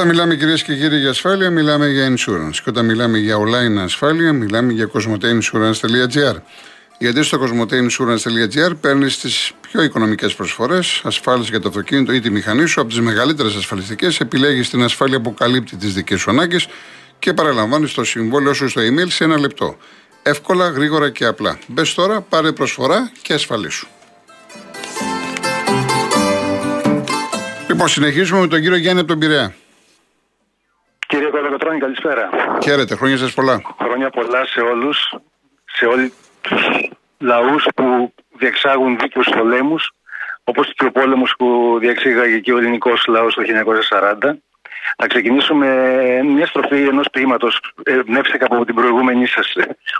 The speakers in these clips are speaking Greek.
Όταν μιλάμε κυρίες και κύριοι για ασφάλεια, μιλάμε για insurance. Και όταν μιλάμε για online ασφάλεια, μιλάμε για cosmoteinsurance.gr. Γιατί στο cosmoteinsurance.gr παίρνεις τις πιο οικονομικές προσφορές, ασφάλεια για το αυτοκίνητο ή τη μηχανή σου από τις μεγαλύτερες ασφαλιστικές, επιλέγεις την ασφάλεια που καλύπτει τις δικές σου ανάγκες και παραλαμβάνεις το συμβόλαιο σου στο email σε ένα λεπτό. Εύκολα, γρήγορα και απλά. Μπες τώρα, πάρε προσφορά και ασφαλίσου. Λοιπόν, συνεχίζουμε με τον κύριο Γιάννη από τον Πειραιά. Κύριε Κολοκοτρώνη, καλησπέρα. Χαίρετε, χρόνια σας πολλά. Χρόνια πολλά σε όλους, σε όλους τους λαούς που διεξάγουν δίκαιου πολέμους, όπως και ο πόλεμος που διεξήγαγε και ο ελληνικός λαός το 1940. Να ξεκινήσουμε μια στροφή ενός ποίηματος. Εμπνεύστηκα από την προηγούμενη σας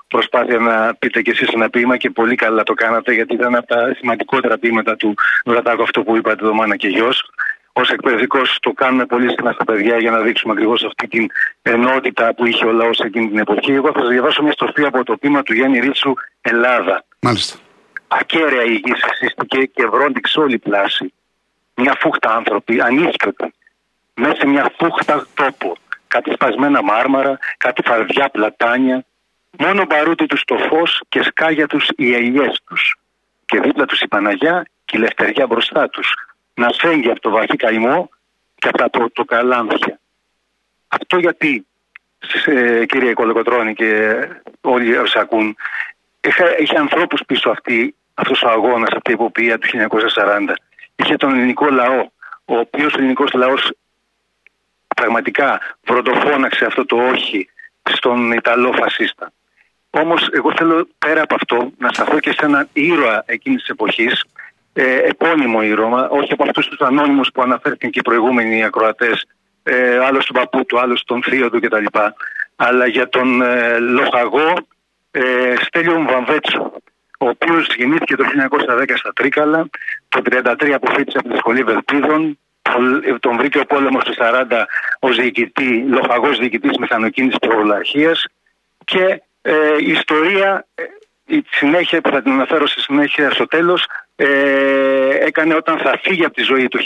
προσπάθεια να πείτε κι εσείς ένα ποίημα και πολύ καλά το κάνατε, γιατί ήταν από τα σημαντικότερα ποίηματα του Βρατάκου αυτό που είπατε, το Μάνα και Γιος ως εκπαιδευτικός το κάνουμε πολύ συχνά στα παιδιά για να δείξουμε ακριβώς αυτή την ενότητα που είχε ο λαός εκείνη την εποχή. Εγώ θα σας διαβάσω μια στροφή από το πείμα του Γιάννη Ρίτσου Ελλάδα. Μάλιστα. Ακέραια η γη συστήκε και βρόντιξε όλη πλάση. Μια φούχτα άνθρωποι, ανίσπρεποι, μέσα σε μια φούχτα τόπο. Κάτι σπασμένα μάρμαρα, κάτι φαρδιά πλατάνια. Μόνο μπαρούτι τους το φως και σκάγια τους οι ελιές τους. Και δίπλα τους η Παναγιά και η λευτεριά μπροστά τους να φέγγει από το βαθύ καημό και από τα πορτοκαλάμφια. Αυτό γιατί, ε, κύριε Κολοκοτρώνη και όλοι όσοι ακούν, είχε, είχε ανθρώπους πίσω αυτή, αυτός ο αγώνας, αυτή η υποποιία του 1940. Είχε τον ελληνικό λαό, ο οποίος ο ελληνικός λαός πραγματικά βροντοφώναξε αυτό το όχι στον Ιταλό φασίστα. Όμως εγώ θέλω πέρα από αυτό να σταθώ και σε έναν ήρωα εκείνης της εποχής ε, επώνυμο ήρωα, όχι από αυτούς τους ανώνυμους που αναφέρθηκαν και οι προηγούμενοι ακροατές, ε, άλλος τον παππού του, άλλος τον θείο του κτλ. Αλλά για τον ε, λοχαγό ε, Στέλιο Βαμβέτσο, ο οποίος γεννήθηκε το 1910 στα Τρίκαλα, το 1933 αποφύτησε από τη Σχολή Βελπίδων, τον βρήκε ο πόλεμος του 40 ω διοικητή, λοχαγός διοικητής μηχανοκίνηση προβολαρχία και ε, η ιστορία, ε, η συνέχεια που θα την αναφέρω στη συνέχεια στο τέλος, ε, έκανε όταν θα φύγει από τη ζωή το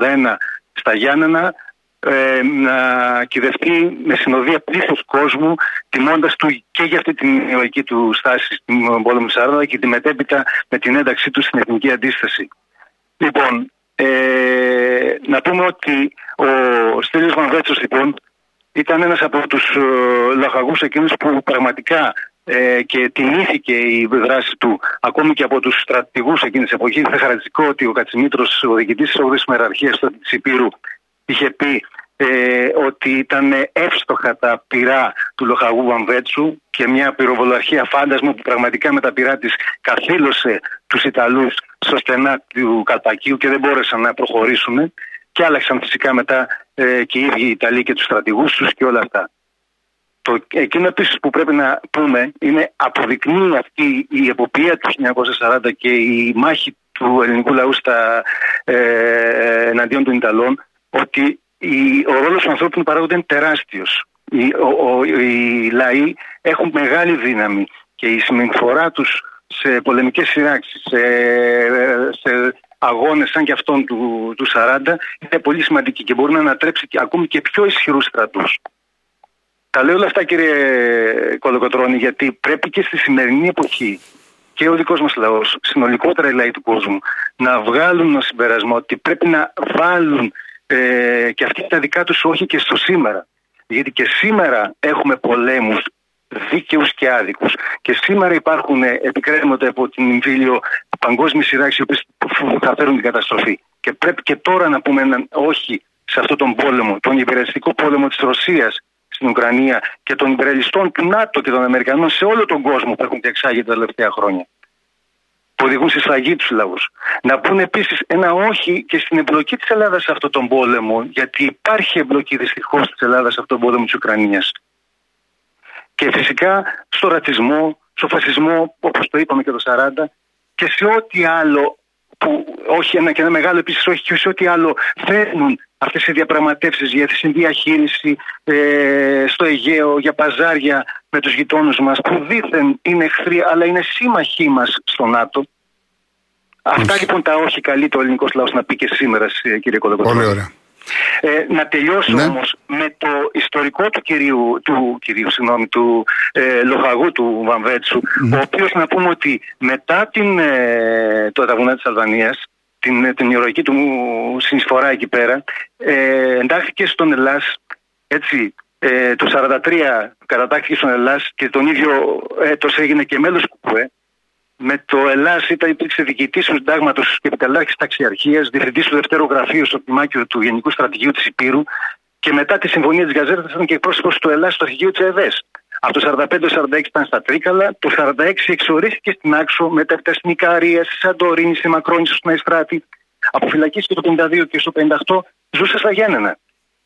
1981 στα Γιάννενα ε, να κυδευτεί με συνοδεία πλήθο κόσμου, τιμώντας του και για αυτή την ηρωική του στάση στην πόλεμο Σάρδα και τη μετέπειτα με την ένταξή του στην εθνική αντίσταση. Λοιπόν, ε, να πούμε ότι ο Στέλιος Μανδέτσος λοιπόν ήταν ένας από τους ε, λαχαγούς εκείνους που πραγματικά ε, και τιμήθηκε η δράση του ακόμη και από τους στρατηγούς εκείνης της εποχής. Είναι χαρακτηριστικό ότι ο Κατσιμήτρο, ο διοικητής της 8η Μεραρχίας τη Υπήρου, είχε πει ε, ότι ήταν εύστοχα τα πυρά του λοχαγού Βαμβέτσου και μια πυροβολαρχία φάντασμα που πραγματικά με τα πυρά της καθήλωσε τους Ιταλούς στο στενά του Καλπακίου και δεν μπόρεσαν να προχωρήσουν. Και άλλαξαν φυσικά μετά ε, και οι ίδιοι οι Ιταλοί και τους στρατηγούς τους και όλα αυτά. Το, εκείνο επίσης που πρέπει να πούμε είναι αποδεικνύει αυτή η εποπτεία του 1940 και η μάχη του ελληνικού λαού στα, ε, εναντίον των Ιταλών ότι η, ο ρόλος του ανθρώπινου παράγοντα είναι τεράστιος. Οι, οι λαοί έχουν μεγάλη δύναμη και η συμπεριφορά τους σε πολεμικές σειράξεις, σε, σε αγώνες σαν και αυτόν του, του 40 είναι πολύ σημαντική και μπορεί να ανατρέψει και, ακόμη και πιο ισχυρούς στρατούς. Τα λέω όλα αυτά κύριε Κολοκοτρώνη γιατί πρέπει και στη σημερινή εποχή και ο δικός μας λαός, συνολικότερα οι λαοί του κόσμου, να βγάλουν ένα συμπερασμό ότι πρέπει να βάλουν ε, και αυτοί τα δικά τους όχι και στο σήμερα. Γιατί και σήμερα έχουμε πολέμους δίκαιους και άδικους. Και σήμερα υπάρχουν, ε, επικρέμονται από την εμφύλιο παγκόσμιες σειράξεις οι οποίες θα φέρουν την καταστροφή. Και πρέπει και τώρα να πούμε έναν όχι σε αυτόν τον πόλεμο, τον υπηρεσιτικό πόλεμο της Ρωσίας στην Ουκρανία και των υπερελιστών του ΝΑΤΟ και των Αμερικανών σε όλο τον κόσμο που έχουν διεξάγει τα τελευταία χρόνια. Που οδηγούν στη σφαγή τους λαούς. Να πούνε επίσης ένα όχι και στην εμπλοκή της Ελλάδας σε αυτόν τον πόλεμο, γιατί υπάρχει εμπλοκή δυστυχώς της Ελλάδας σε αυτόν τον πόλεμο της Ουκρανίας. Και φυσικά στο ρατσισμό, στο φασισμό, όπως το είπαμε και το 40, και σε ό,τι άλλο που όχι ένα και ένα μεγάλο επίσης, όχι και σε ό,τι άλλο φέρνουν αυτές οι διαπραγματεύσεις για τη συνδιαχείριση ε, στο Αιγαίο, για παζάρια με τους γειτόνους μας, που δήθεν είναι εχθροί, αλλά είναι σύμμαχοί μας στο ΝΑΤΟ. Αυτά λοιπόν τα όχι καλεί το ελληνικό λαός να πει και σήμερα, κύριε Κολοκοτρόνη. Πολύ ωραία. Ε, να τελειώσω Ναι. όμως με το ιστορικό του κυρίου, του, κυρίου συγγνώμη, του ε, λοχαγού του Βαμβέτσου, ο οποίος να πούμε ότι μετά την, ε, το τα βουνά της Αλβανίας, την, την ηρωική του συνεισφορά εκεί πέρα, ε, εντάχθηκε στον Ελλάς, έτσι, ε, το 43 κατατάχθηκε στον Ελλάς και τον ίδιο έτος έγινε και μέλος του ΚΟΕ. Με το Ελλάς ήταν υπήρξε διοικητής του συντάγματος και επιτελάρχης ταξιαρχίας, διευθυντής του δευτέρου γραφείου στο τμήματιο του Γενικού Στρατηγίου της Υπήρου και μετά τη συμφωνία της Γαζέτα ήταν και εκπρόσωπος του Ελλάς στο αρχηγείο της ΕΔΕΣ. Από το 45-46 ήταν στα Τρίκαλα, το 46 εξορίστηκε στην Άξο, μετά στα Σνικαρία, στη Σαντορίνη, στη Μακρόνισο, στην Αϊστράτη. Αποφυλακίστηκε το 52 και στο 58 ζούσε στα Γέννενα.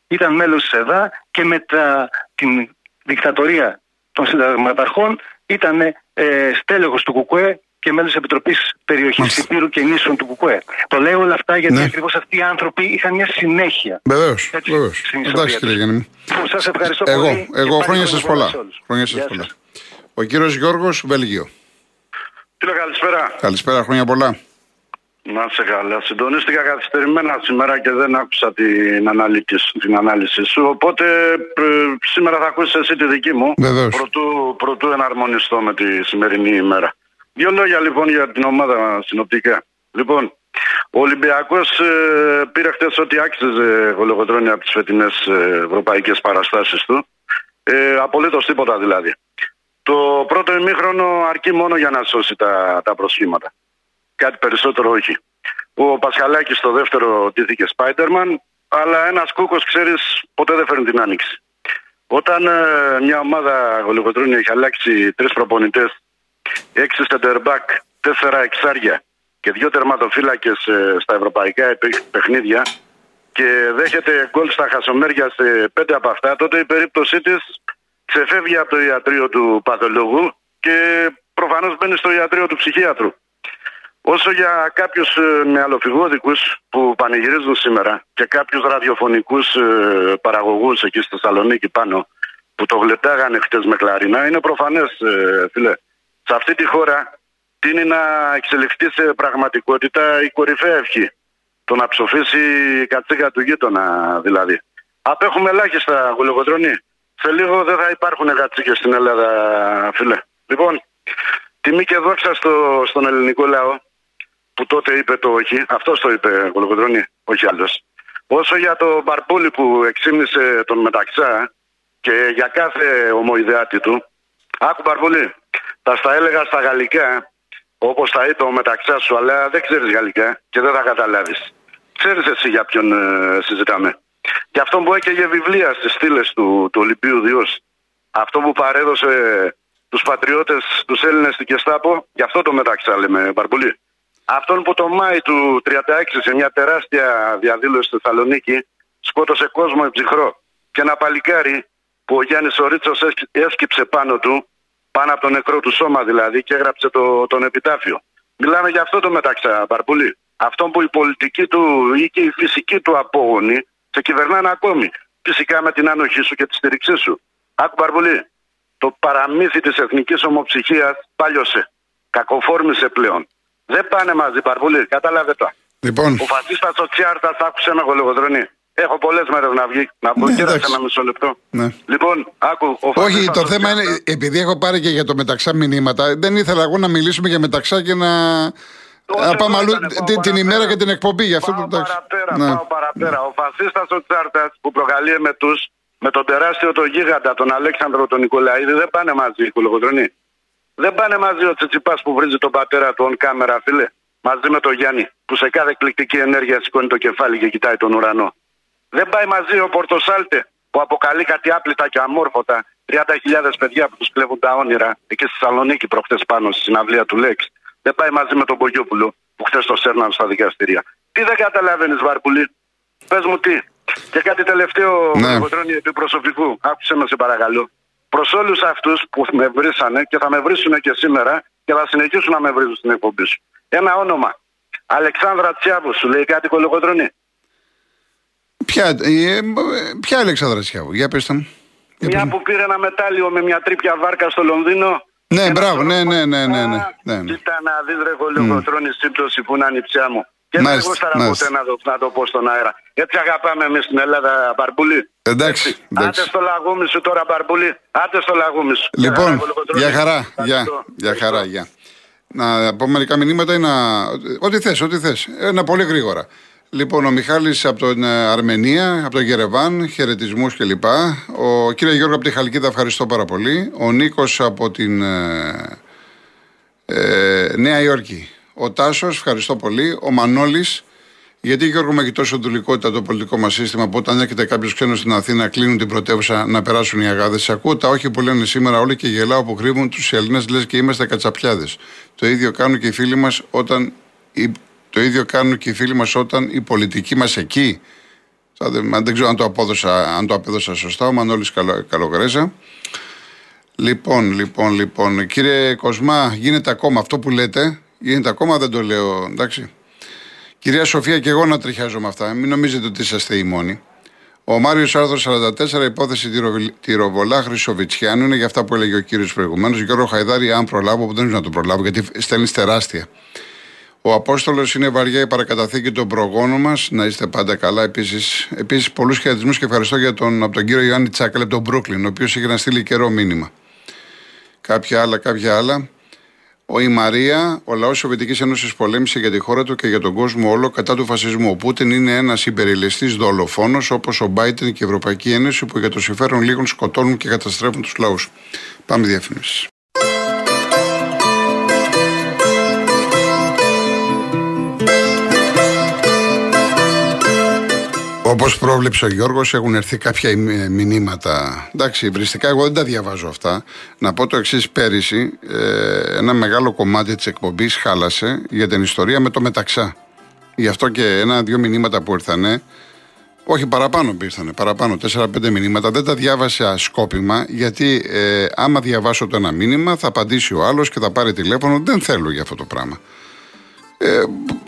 Ήταν μέλος της ΕΔΑ και μετά την δικτατορία των συνταγματαρχών ήταν ε, στέλεχος του ΚΚΕ και μέλος της Επιτροπής Περιοχής Μάλιστα. Υπήρου και Νήσων του ΚΚΕ. Το λέω όλα αυτά γιατί Ναι. ακριβώς αυτοί οι άνθρωποι είχαν μια συνέχεια. Βεβαίως. Έτσι, Βεβαίως. στην ιστορία Εντάξει, τους. κύριε Γιάννη. Που σας ευχαριστώ Εγώ, πολύ. και εγώ πάλι χρόνια χρόνια σας πολλά. σε όλους. Χρόνια σας Γεια πολλά. σας. Ο κύριος Γιώργος, Βέλγιο. Φίλε, καλησπέρα. Καλησπέρα, χρόνια πολλά. Να είσαι καλά. Συντονίστηκα καθυστερημένα σήμερα και δεν άκουσα την ανάλυση, την ανάλυση σου. Οπότε ε, σήμερα θα ακούσεις εσύ τη δική μου. Βεβαίως. Προτού, προτού εναρμονιστώ με τη σημερινή ημέρα. Δύο λόγια λοιπόν για την ομάδα συνοπτικά. Λοιπόν, ο Ολυμπιακός πήρε χτε ό,τι άξιζε γολογοτρόνια από τις φετινές ευρωπαϊκές παραστάσεις του. Ε, Απολύτως τίποτα δηλαδή. Το πρώτο ημίχρονο αρκεί μόνο για να σώσει τα, τα προσχήματα. Κάτι περισσότερο όχι. Ο Πασχαλάκης στο δεύτερο ντύθηκε Spider-Man, αλλά ένας κούκος, ξέρεις, ποτέ δεν φέρνει την άνοιξη. Όταν ε, μια ομάδα γολικοτρόνια έχει αλλάξει τρεις προπονητές, έξι σεντερμπακ, τέσσερα εξάρια και δύο τερματοφύλακες στα ευρωπαϊκά επι- παιχνίδια και δέχεται γκολ στα χασομέρια σε πέντε από αυτά, τότε η περίπτωσή της ξεφεύγει από το ιατρείο του παθολογού και προφανώς μπαίνει στο ιατρείο του ψυχίατρου. Όσο για κάποιους με αλλοφυγόδικους που πανηγυρίζουν σήμερα και κάποιους ραδιοφωνικούς παραγωγούς εκεί στη Θεσσαλονίκη πάνω που το γλεντάγανε χτες με κλαρίνα, είναι προφανές, φίλε. Σε αυτή τη χώρα τίνει να εξελιχθεί σε πραγματικότητα η κορυφαία ευχή. Το να ψοφήσει η κατσίκα του γείτονα δηλαδή. Απέχουμε ελάχιστα γουλογοτρονή. Σε λίγο δεν θα υπάρχουν κατσίκες στην Ελλάδα, φίλε. Λοιπόν, τιμή και δόξα στο, στον ελληνικό λαό που τότε είπε το όχι. Αυτός το είπε Γολογοτρόνη, όχι άλλος. Όσο για το Μπαρπούλη που εξήμνησε τον Μεταξά και για κάθε ομοειδεάτη του, άκου Μπαρπούλη, θα στα έλεγα στα γαλλικά, όπως τα είπε ο Μεταξάς σου, αλλά δεν ξέρεις γαλλικά και δεν θα καταλάβεις. Ξέρεις εσύ για ποιον ε, συζητάμε. Και αυτό που έκαιγε βιβλία στις στήλες του, του Ολυμπίου Διός. Αυτό που παρέδωσε τους πατριώτες, τους Έλληνες στην Κεστάπο, γι' αυτό το Μεταξά λέμε Μπαρπούλη. Αυτόν που το Μάη του 36 σε μια τεράστια διαδήλωση στη Θεσσαλονίκη σκότωσε κόσμο ψυχρό. Και ένα παλικάρι που ο Γιάννης Ορίτσος έσκυψε πάνω του, πάνω από το νεκρό του σώμα δηλαδή και έγραψε το, τον επιτάφιο. Μιλάμε για αυτό το μεταξά, Μπαρπουλή. Αυτό που η πολιτική του ή και η φυσική του απόγονοι σε κυβερνάνε ακόμη. Φυσικά με την άνοχή σου και τη στήριξή σου. Άκου Μπαρπουλή. Το παραμύθι της εθνικής ομοψυχίας πάλιωσε. Κακοφόρμησε πλέον. Δεν πάνε μαζί, Παρβούλη, κατάλαβε το. Λοιπόν, Ο φασίστας ο Τσιάρτας άκουσε με γολογοδρονή. Έχω πολλές μέρες να βγει. Να πω Ναι, και εντάξει. ένα μισό λεπτό. Ναι. Λοιπόν, άκου. Ο όχι, φασίστας το ο θέμα είναι, Τσιάρτας- επειδή έχω πάρει και για το μεταξά μηνύματα, δεν ήθελα εγώ να μιλήσουμε για μεταξά και να. Όχι, Να πάμε εδώ αλλού ήτανε, πάω την, την παραπέρα. ημέρα και την εκπομπή. Γι' αυτό πάω το εντάξει. παραπέρα, Ναι. πάω παραπέρα. Ο φασίστας ο Τσάρτας που προκαλεί με τους με τον τεράστιο το γίγαντα, τον Αλέξανδρο τον Νικολαίδη, δεν πάνε μαζί οι κολογοτρονοί. Δεν πάνε μαζί ο Τσιτσιπάς που βρίζει τον πατέρα του on κάμερα, φίλε. Μαζί με τον Γιάννη, που σε κάθε εκπληκτική ενέργεια σηκώνει το κεφάλι και κοιτάει τον ουρανό. Δεν πάει μαζί ο Πορτοσάλτε που αποκαλεί κάτι άπλυτα και αμόρφωτα 30.000 παιδιά που τους κλέβουν τα όνειρα εκεί στη Θεσσαλονίκη προχθές πάνω στη συναυλία του Λέξ. Δεν πάει μαζί με τον Πογιόπουλο που χθες το σέρναν στα δικαστήρια. Τι δεν καταλαβαίνεις, Βαρπουλή. Πες μου τι. Και κάτι τελευταίο, Ναι. ναι. επί προσωπικού. Άκουσε με, σε παρακαλώ. Προς όλους αυτούς που με βρήσανε και θα με βρίσουν και σήμερα και θα συνεχίσουν να με βρίζουν στην εκπομπή σου. Ένα όνομα. Αλεξάνδρα Τσιάβου, σου λέει κάτι κολοκοτρονή. Ποια, ε, ε, ποια Αλεξάνδρα Σιάβου, για πες τα μου. Για πες Μια μου. που πήρε ένα μετάλλιο με μια τρίπια βάρκα στο Λονδίνο. Ναι, Ένα μπράβο, σωρό ναι, ναι, ναι, ναι, ναι, Α, ναι, ναι. Κοίτα να δεις ρε κολοκοτρώνη σύμπτωση που είναι ανιψιά μου. Και Και δεν γούσταρα ποτέ να το, να το πω στον αέρα. Έτσι αγαπάμε εμείς στην Ελλάδα, Μπαρμπούλη; Εντάξει. εντάξει. Άντε στο λαγούμι σου τώρα, Μπαρμπούλη. Άντε στο λαγούμι σου. Λοιπόν, για χαρά. Για, για χαρά, για. Να πω μερικά μηνύματα ή να. Ό,τι θες, ό,τι θες. Ένα πολύ γρήγορα. Λοιπόν, ο Μιχάλης από την ε, Αρμενία, από τον Γερεβάν, χαιρετισμούς κλπ. Ο κύριε Γιώργο από τη Χαλκίδα, ευχαριστώ πάρα πολύ. Ο Νίκος από την ε, ε, Νέα Υόρκη. Ο Τάσος, ευχαριστώ πολύ. Ο Μανώλης, γιατί Γιώργο με έχει τόσο δουλικότητα το πολιτικό μας σύστημα που όταν έρχεται κάποιος ξένος στην Αθήνα κλείνουν την πρωτεύουσα να περάσουν οι αγάδες. Ακούω τα όχι που λένε σήμερα όλοι και γελάω που κρύβουν τους Έλληνες λες και είμαστε κατσαπιάδες. Το ίδιο κάνουν και οι φίλοι μας όταν. Το ίδιο κάνουν και οι φίλοι μας όταν η πολιτική μας εκεί. Δεν ξέρω αν το, απόδοσα, αν το απέδωσα σωστά. Ο Μανώλης Καλογρέζα. Λοιπόν, λοιπόν, λοιπόν. Κύριε Κοσμά, γίνεται ακόμα αυτό που λέτε. Γίνεται ακόμα, δεν το λέω, εντάξει. Κυρία Σοφία, και εγώ να τριχιάζω με αυτά. Μην νομίζετε ότι είσαστε οι μόνοι. Ο Μάριος Άρθρο 44, υπόθεση Τυροβολά Χρυσοβιτσιάνου, είναι για αυτά που έλεγε ο κύριος προηγουμένως. Γιώργο Χαϊδάρη, αν προλάβω, που δεν είναι να το προλάβω, γιατί στέλνεις τεράστια. Ο Απόστολος είναι βαριά η παρακαταθήκη των προγόνων μας. Να είστε πάντα καλά. Επίσης, επίσης, πολλούς χαιρετισμούς και ευχαριστώ για τον, από τον κύριο Ιωάννη Τσάκαλε από τον Μπρούκλιν, ο οποίος είχε να στείλει καιρό μήνυμα. Κάποια άλλα, κάποια άλλα. Ο η Μαρία, ο λαός τη Σοβιετικής Ένωσης πολέμησε για τη χώρα του και για τον κόσμο όλο κατά του φασισμού. Ο Πούτιν είναι ένας υπερηλιστή δολοφόνος όπως ο Μπάιτεν και η Ευρωπαϊκή Ένωση που για το συμφέρον λίγων σκοτώνουν και καταστρέφουν τους λαούς. Πάμε διαφήμιση. Όπως πρόβλεψε ο Γιώργος, έχουν έρθει κάποια μηνύματα. Εντάξει, βριστικά εγώ δεν τα διαβάζω αυτά. Να πω το εξής: Πέρυσι, ε, ένα μεγάλο κομμάτι της εκπομπής χάλασε για την ιστορία με το μεταξά. Γι' αυτό και ένα-δύο μηνύματα που ήρθανε, όχι παραπάνω που ήρθανε, παραπάνω, 4-5 μηνύματα, δεν τα διάβασα σκόπιμα, γιατί ε, άμα διαβάσω το ένα μήνυμα, θα απαντήσει ο άλλος και θα πάρει τηλέφωνο. Δεν θέλω για αυτό το πράγμα. Ε,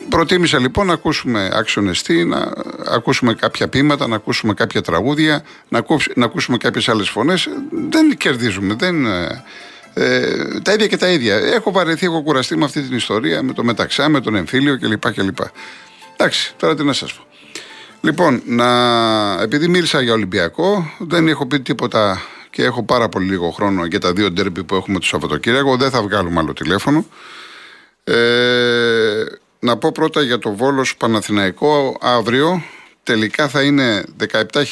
προτίμησα λοιπόν να ακούσουμε άξιον να ακούσουμε κάποια πείματα, να ακούσουμε κάποια τραγούδια, να, να ακούσουμε κάποιες άλλες φωνές. Δεν κερδίζουμε, δεν... Ε, ε, τα ίδια και τα ίδια. Έχω βαρεθεί, έχω κουραστεί με αυτή την ιστορία, με το μεταξά, με τον εμφύλιο κλπ. κλπ. Εντάξει, τώρα τι να σας πω. Λοιπόν, να, επειδή μίλησα για Ολυμπιακό, δεν έχω πει τίποτα και έχω πάρα πολύ λίγο χρόνο για τα δύο ντέρμπι που έχουμε το Σαββατοκύριακο. Δεν θα βγάλουμε άλλο τηλέφωνο. Ε, να πω πρώτα για το Βόλος Παναθηναϊκό αύριο τελικά θα είναι 17.000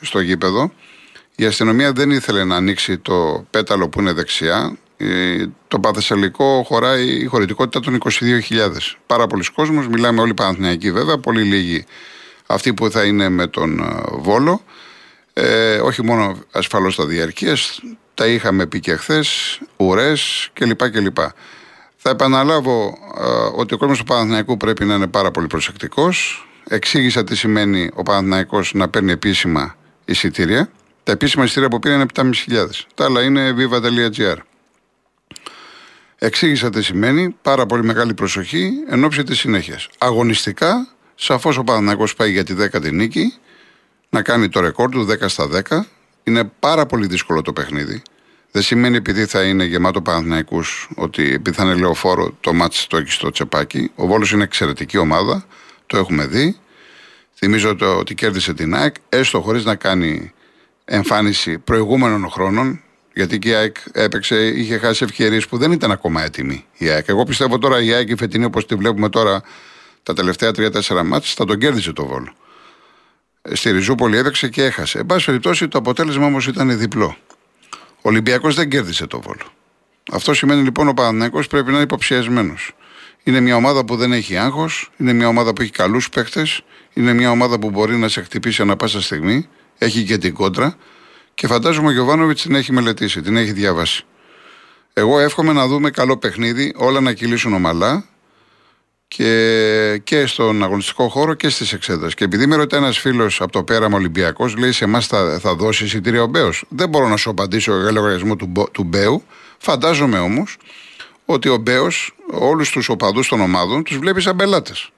στο γήπεδο η αστυνομία δεν ήθελε να ανοίξει το πέταλο που είναι δεξιά ε, το Παθεσσαλικό χωράει η χωρητικότητα των 22.000 πάρα πολλοί κόσμος, μιλάμε όλοι Παναθηναϊκοί βέβαια πολύ λίγοι αυτοί που θα είναι με τον ε, Βόλο ε, όχι μόνο ασφαλώς τα διαρκείας τα είχαμε πει και χθες, ουρές κλπ. κλπ. Θα επαναλάβω ε, ότι ο κόσμος του Παναθηναϊκού πρέπει να είναι πάρα πολύ προσεκτικός. Εξήγησα τι σημαίνει ο Παναθηναϊκός να παίρνει επίσημα εισιτήρια. Τα επίσημα εισιτήρια που πήρε είναι 7.500. Τα άλλα είναι viva.gr. Εξήγησα τι σημαίνει, πάρα πολύ μεγάλη προσοχή εν ώψη της συνέχειας. Αγωνιστικά, σαφώς ο Παναθηναϊκός πάει για τη 10η νίκη, να κάνει το ρεκόρ του 10 στα 10. Είναι πάρα πολύ δύσκολο το παιχνίδι. Δεν σημαίνει επειδή θα είναι γεμάτο Παναθυναϊκού ότι επειδή θα είναι λεωφόρο το μάτι το έχει στο τσεπάκι. Ο Βόλος είναι εξαιρετική ομάδα. Το έχουμε δει. Θυμίζω το, ότι κέρδισε την ΑΕΚ, έστω χωρίς να κάνει εμφάνιση προηγούμενων χρόνων. Γιατί και η ΑΕΚ έπαιξε, είχε χάσει ευκαιρίες που δεν ήταν ακόμα έτοιμη η ΑΕΚ. Εγώ πιστεύω τώρα η ΑΕΚ η φετινή όπως τη βλέπουμε τώρα τα τελευταία 3-4 μάτια θα τον κέρδισε το Βόλο. Στη Ριζούπολη έπαιξε και έχασε. Εν πάση περιπτώσει το αποτέλεσμα όμως ήταν διπλό. Ο Ολυμπιακός δεν κέρδισε το βόλο. Αυτό σημαίνει λοιπόν ο Παναθηναϊκός πρέπει να είναι υποψιασμένος. Είναι μια ομάδα που δεν έχει άγχος, είναι μια ομάδα που έχει καλούς παίχτε, είναι μια ομάδα που μπορεί να σε χτυπήσει ανα πάσα στιγμή, έχει και την κόντρα και φαντάζομαι ο Γιωβάνοβιτς την έχει μελετήσει, την έχει διαβάσει. Εγώ εύχομαι να δούμε καλό παιχνίδι, όλα να κυλήσουν ομαλά και, και στον αγωνιστικό χώρο και στις εξέδρες. Και επειδή με ρωτάει ένας φίλος από το πέραμα Ολυμπιακός, λέει σε εμάς θα, θα δώσει εισιτήριο ο Μπέος. Δεν μπορώ να σου απαντήσω για λογαριασμό του, του Μπέου. Φαντάζομαι όμως ότι ο Μπέος όλους τους οπαδούς των ομάδων τους βλέπει σαν πελάτες.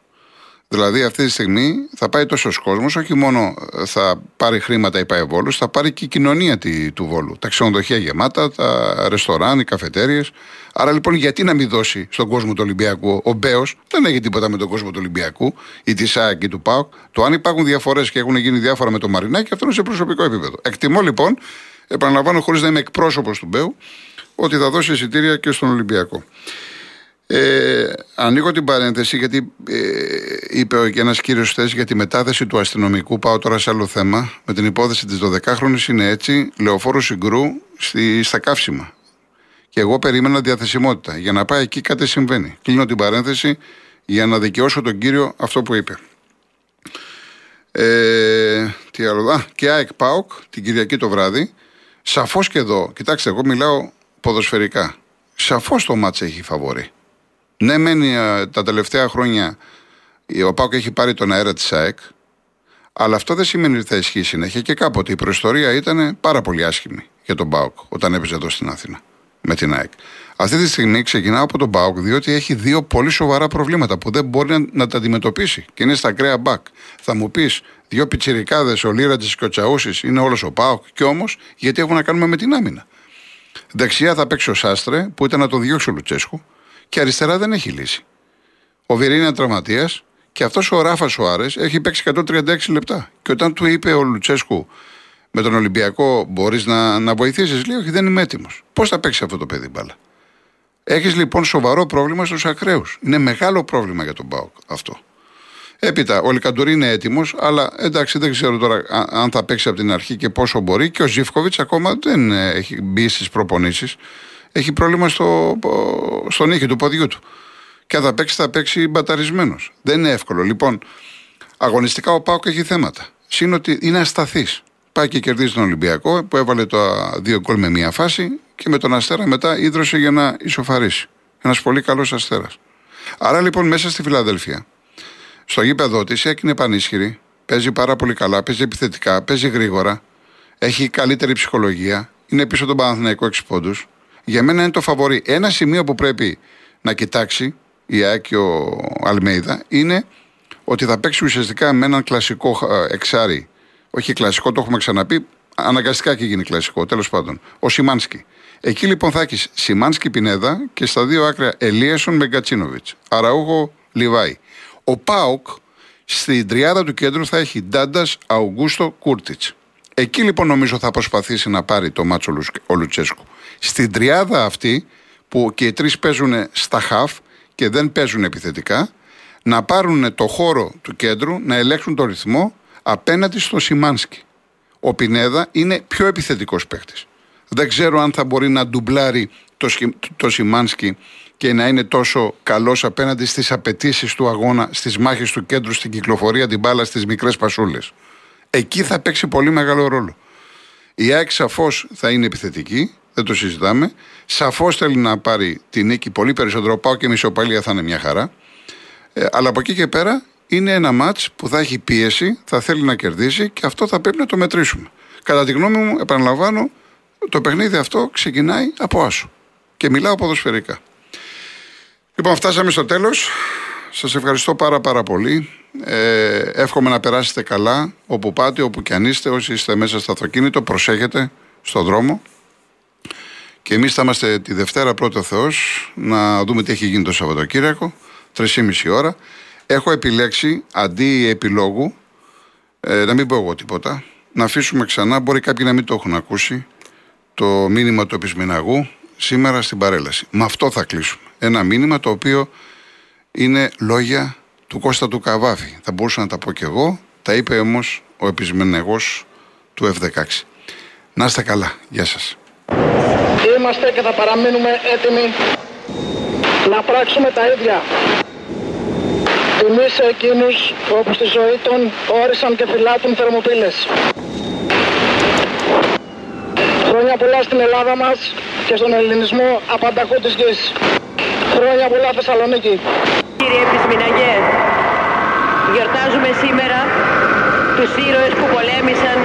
Δηλαδή αυτή τη στιγμή θα πάει τόσος κόσμος, όχι μόνο θα πάρει χρήματα η ΠαΕ Βόλους, θα πάρει και η κοινωνία του Βόλου. Τα ξενοδοχεία γεμάτα, τα ρεστοράν, οι καφετέρειε. Άρα λοιπόν, γιατί να μην δώσει στον κόσμο του Ολυμπιακού; Ο Μπέος δεν έχει τίποτα με τον κόσμο του Ολυμπιακού ή τη ΣΑΚ ή του ΠΑΟΚ. Το αν υπάρχουν διαφορές και έχουν γίνει διάφορα με το Μαρινάκι, αυτό είναι σε προσωπικό επίπεδο. Εκτιμώ λοιπόν, επαναλαμβάνω χωρίς να είμαι εκπρόσωπος του Μπέου, ότι θα δώσει εισιτήρια και στον Ολυμπιακό. Ε, ανοίγω την παρένθεση γιατί ε, είπε και ένας κύριος χθες για τη μετάθεση του αστυνομικού. Πάω τώρα σε άλλο θέμα. Με την υπόθεση της 12χρονη είναι έτσι. Λεωφόρος συγκρού στη, στα καύσιμα. Και εγώ περίμενα διαθεσιμότητα. Για να πάει εκεί κάτι συμβαίνει. Κλείνω την παρένθεση για να δικαιώσω τον κύριο αυτό που είπε. Ε, τι άλλο. Α, και ΑΕΚ ΠΑΟΚ την Κυριακή το βράδυ. Σαφώς και εδώ, κοιτάξτε, εγώ μιλάω ποδοσφαιρικά. Σαφώς το μάτσα έχει φαβορή. Ναι, μένει ε, τα τελευταία χρόνια ο Πάοκ έχει πάρει τον αέρα της ΑΕΚ, αλλά αυτό δεν σημαίνει ότι θα ισχύει συνέχεια και κάποτε η προϊστορία ήταν πάρα πολύ άσχημη για τον Πάοκ όταν έπαιζε εδώ στην Αθήνα με την ΑΕΚ. Αυτή τη στιγμή ξεκινάω από τον Πάοκ διότι έχει δύο πολύ σοβαρά προβλήματα που δεν μπορεί να, να τα αντιμετωπίσει και είναι στα ακραία μπακ. Θα μου πεις, δύο πιτσιρικάδες, ο Λίρατζη και ο Τσαούσης είναι όλος ο Πάοκ, και όμως γιατί έχουν να κάνουμε με την άμυνα. Δεξιά θα παίξει ο Σάστρε που ήταν να τον διώξει ο Λουτσέσκου και αριστερά δεν έχει λύση. Ο Βιερίνη είναι τραυματίας και αυτός ο Ράφα Σοάρε έχει παίξει 136 λεπτά. Και όταν του είπε ο Λουτσέσκου με τον Ολυμπιακό, μπορείς να, να βοηθήσεις, λέει: Όχι, δεν είμαι έτοιμος. Πώς θα παίξει αυτό το παιδί μπάλα; Έχεις λοιπόν σοβαρό πρόβλημα στους ακραίους. Είναι μεγάλο πρόβλημα για τον Μπάουκ αυτό. Έπειτα, ο Λικαντουρί είναι έτοιμος, αλλά εντάξει, δεν ξέρω τώρα αν θα παίξει από την αρχή και πόσο μπορεί. Και ο Ζήφκοβιτς ακόμα δεν έχει μπει στις προπονήσεις έχει πρόβλημα στο, στον ήχη του ποδιού του. Και αν θα παίξει, θα παίξει μπαταρισμένος. Δεν είναι εύκολο. Λοιπόν, αγωνιστικά ο Πάοκ έχει θέματα. Συν ότι είναι ασταθής. Πάει και κερδίζει τον Ολυμπιακό που έβαλε τα δύο γκολ με μία φάση και με τον Αστέρα μετά ίδρωσε για να ισοφαρίσει. Ένας πολύ καλός Αστέρας. Άρα λοιπόν μέσα στη Φιλαδέλφια, στο γήπεδο της έγινε πανίσχυρη, παίζει πάρα πολύ καλά, παίζει επιθετικά, παίζει γρήγορα, έχει καλύτερη ψυχολογία, είναι πίσω τον Παναθηναϊκό 6 πόντους, για μένα είναι το φαβορή. Ένα σημείο που πρέπει να κοιτάξει η ΑΕΚ και ο Αλμέιδα είναι ότι θα παίξει ουσιαστικά με έναν κλασικό ε, εξάρι. Όχι κλασικό, το έχουμε ξαναπεί. Αναγκαστικά και γίνει κλασικό, τέλος πάντων. Ο Σιμάνσκι. Εκεί λοιπόν θα έχει Σιμάνσκι Πινέδα και στα δύο άκρα Ελίασον με Γκατσίνοβιτ. Αραούγο Λιβάη. Ο Πάοκ στην τριάδα του κέντρου θα έχει Ντάντας Αουγκούστο Κούρτιτς. Εκεί λοιπόν νομίζω θα προσπαθήσει να πάρει το μάτσο ο Λουτσέσκου. Στην τριάδα αυτή που και οι τρεις παίζουν στα χαφ και δεν παίζουν επιθετικά, να πάρουν το χώρο του κέντρου, να ελέγξουν το ρυθμό απέναντι στο Σιμάνσκι. Ο Πινέδα είναι πιο επιθετικός παίκτης. Δεν ξέρω αν θα μπορεί να ντουμπλάρει το, το Σιμάνσκι και να είναι τόσο καλός απέναντι στις απαιτήσεις του αγώνα, στις μάχες του κέντρου, στην κυκλοφορία, την μπάλα, στις μικρές πασούλες. Εκεί θα παίξει πολύ μεγάλο ρόλο. Η ΑΕΚ σαφώς θα είναι επιθετική, δεν το συζητάμε. Σαφώς θέλει να πάρει την νίκη πολύ περισσότερο. Πάω και μισοπαλία θα είναι μια χαρά. Ε, αλλά από εκεί και πέρα είναι ένα μάτς που θα έχει πίεση, θα θέλει να κερδίσει και αυτό θα πρέπει να το μετρήσουμε. Κατά τη γνώμη μου, επαναλαμβάνω, το παιχνίδι αυτό ξεκινάει από άσο. Και μιλάω ποδοσφαιρικά. Λοιπόν, φτάσαμε στο τέλος. Σας ευχαριστώ πάρα πάρα πολύ. Ε, εύχομαι να περάσετε καλά όπου πάτε, όπου και αν είστε, όσοι είστε μέσα στο αυτοκίνητο, προσέχετε στον δρόμο. Και εμείς θα είμαστε τη Δευτέρα πρώτο Θεός να δούμε τι έχει γίνει το Σαββατοκύριακο, 3,5 ώρα. Έχω επιλέξει αντί επιλόγου, ε, να μην πω εγώ τίποτα, να αφήσουμε ξανά, μπορεί κάποιοι να μην το έχουν ακούσει, το μήνυμα του επισμηναγού σήμερα στην παρέλαση. Με αυτό θα κλείσουμε. Ένα μήνυμα το οποίο είναι λόγια του Κώστα του Καβάφη. Θα μπορούσα να τα πω κι εγώ, τα είπε όμως ο επισμενεγός του F16. Να είστε καλά. Γεια σας. Είμαστε και θα παραμείνουμε έτοιμοι να πράξουμε τα ίδια. Τιμή σε εκείνους όπου στη ζωή των όρισαν και φυλάτουν θερμοπύλες. Χρόνια πολλά στην Ελλάδα μας και στον ελληνισμό απανταχού της γης. Χρόνια πολλά Θεσσαλονίκη. Κύριε Επισμηναγέ, γιορτάζουμε σήμερα τους ήρωες που πολέμησαν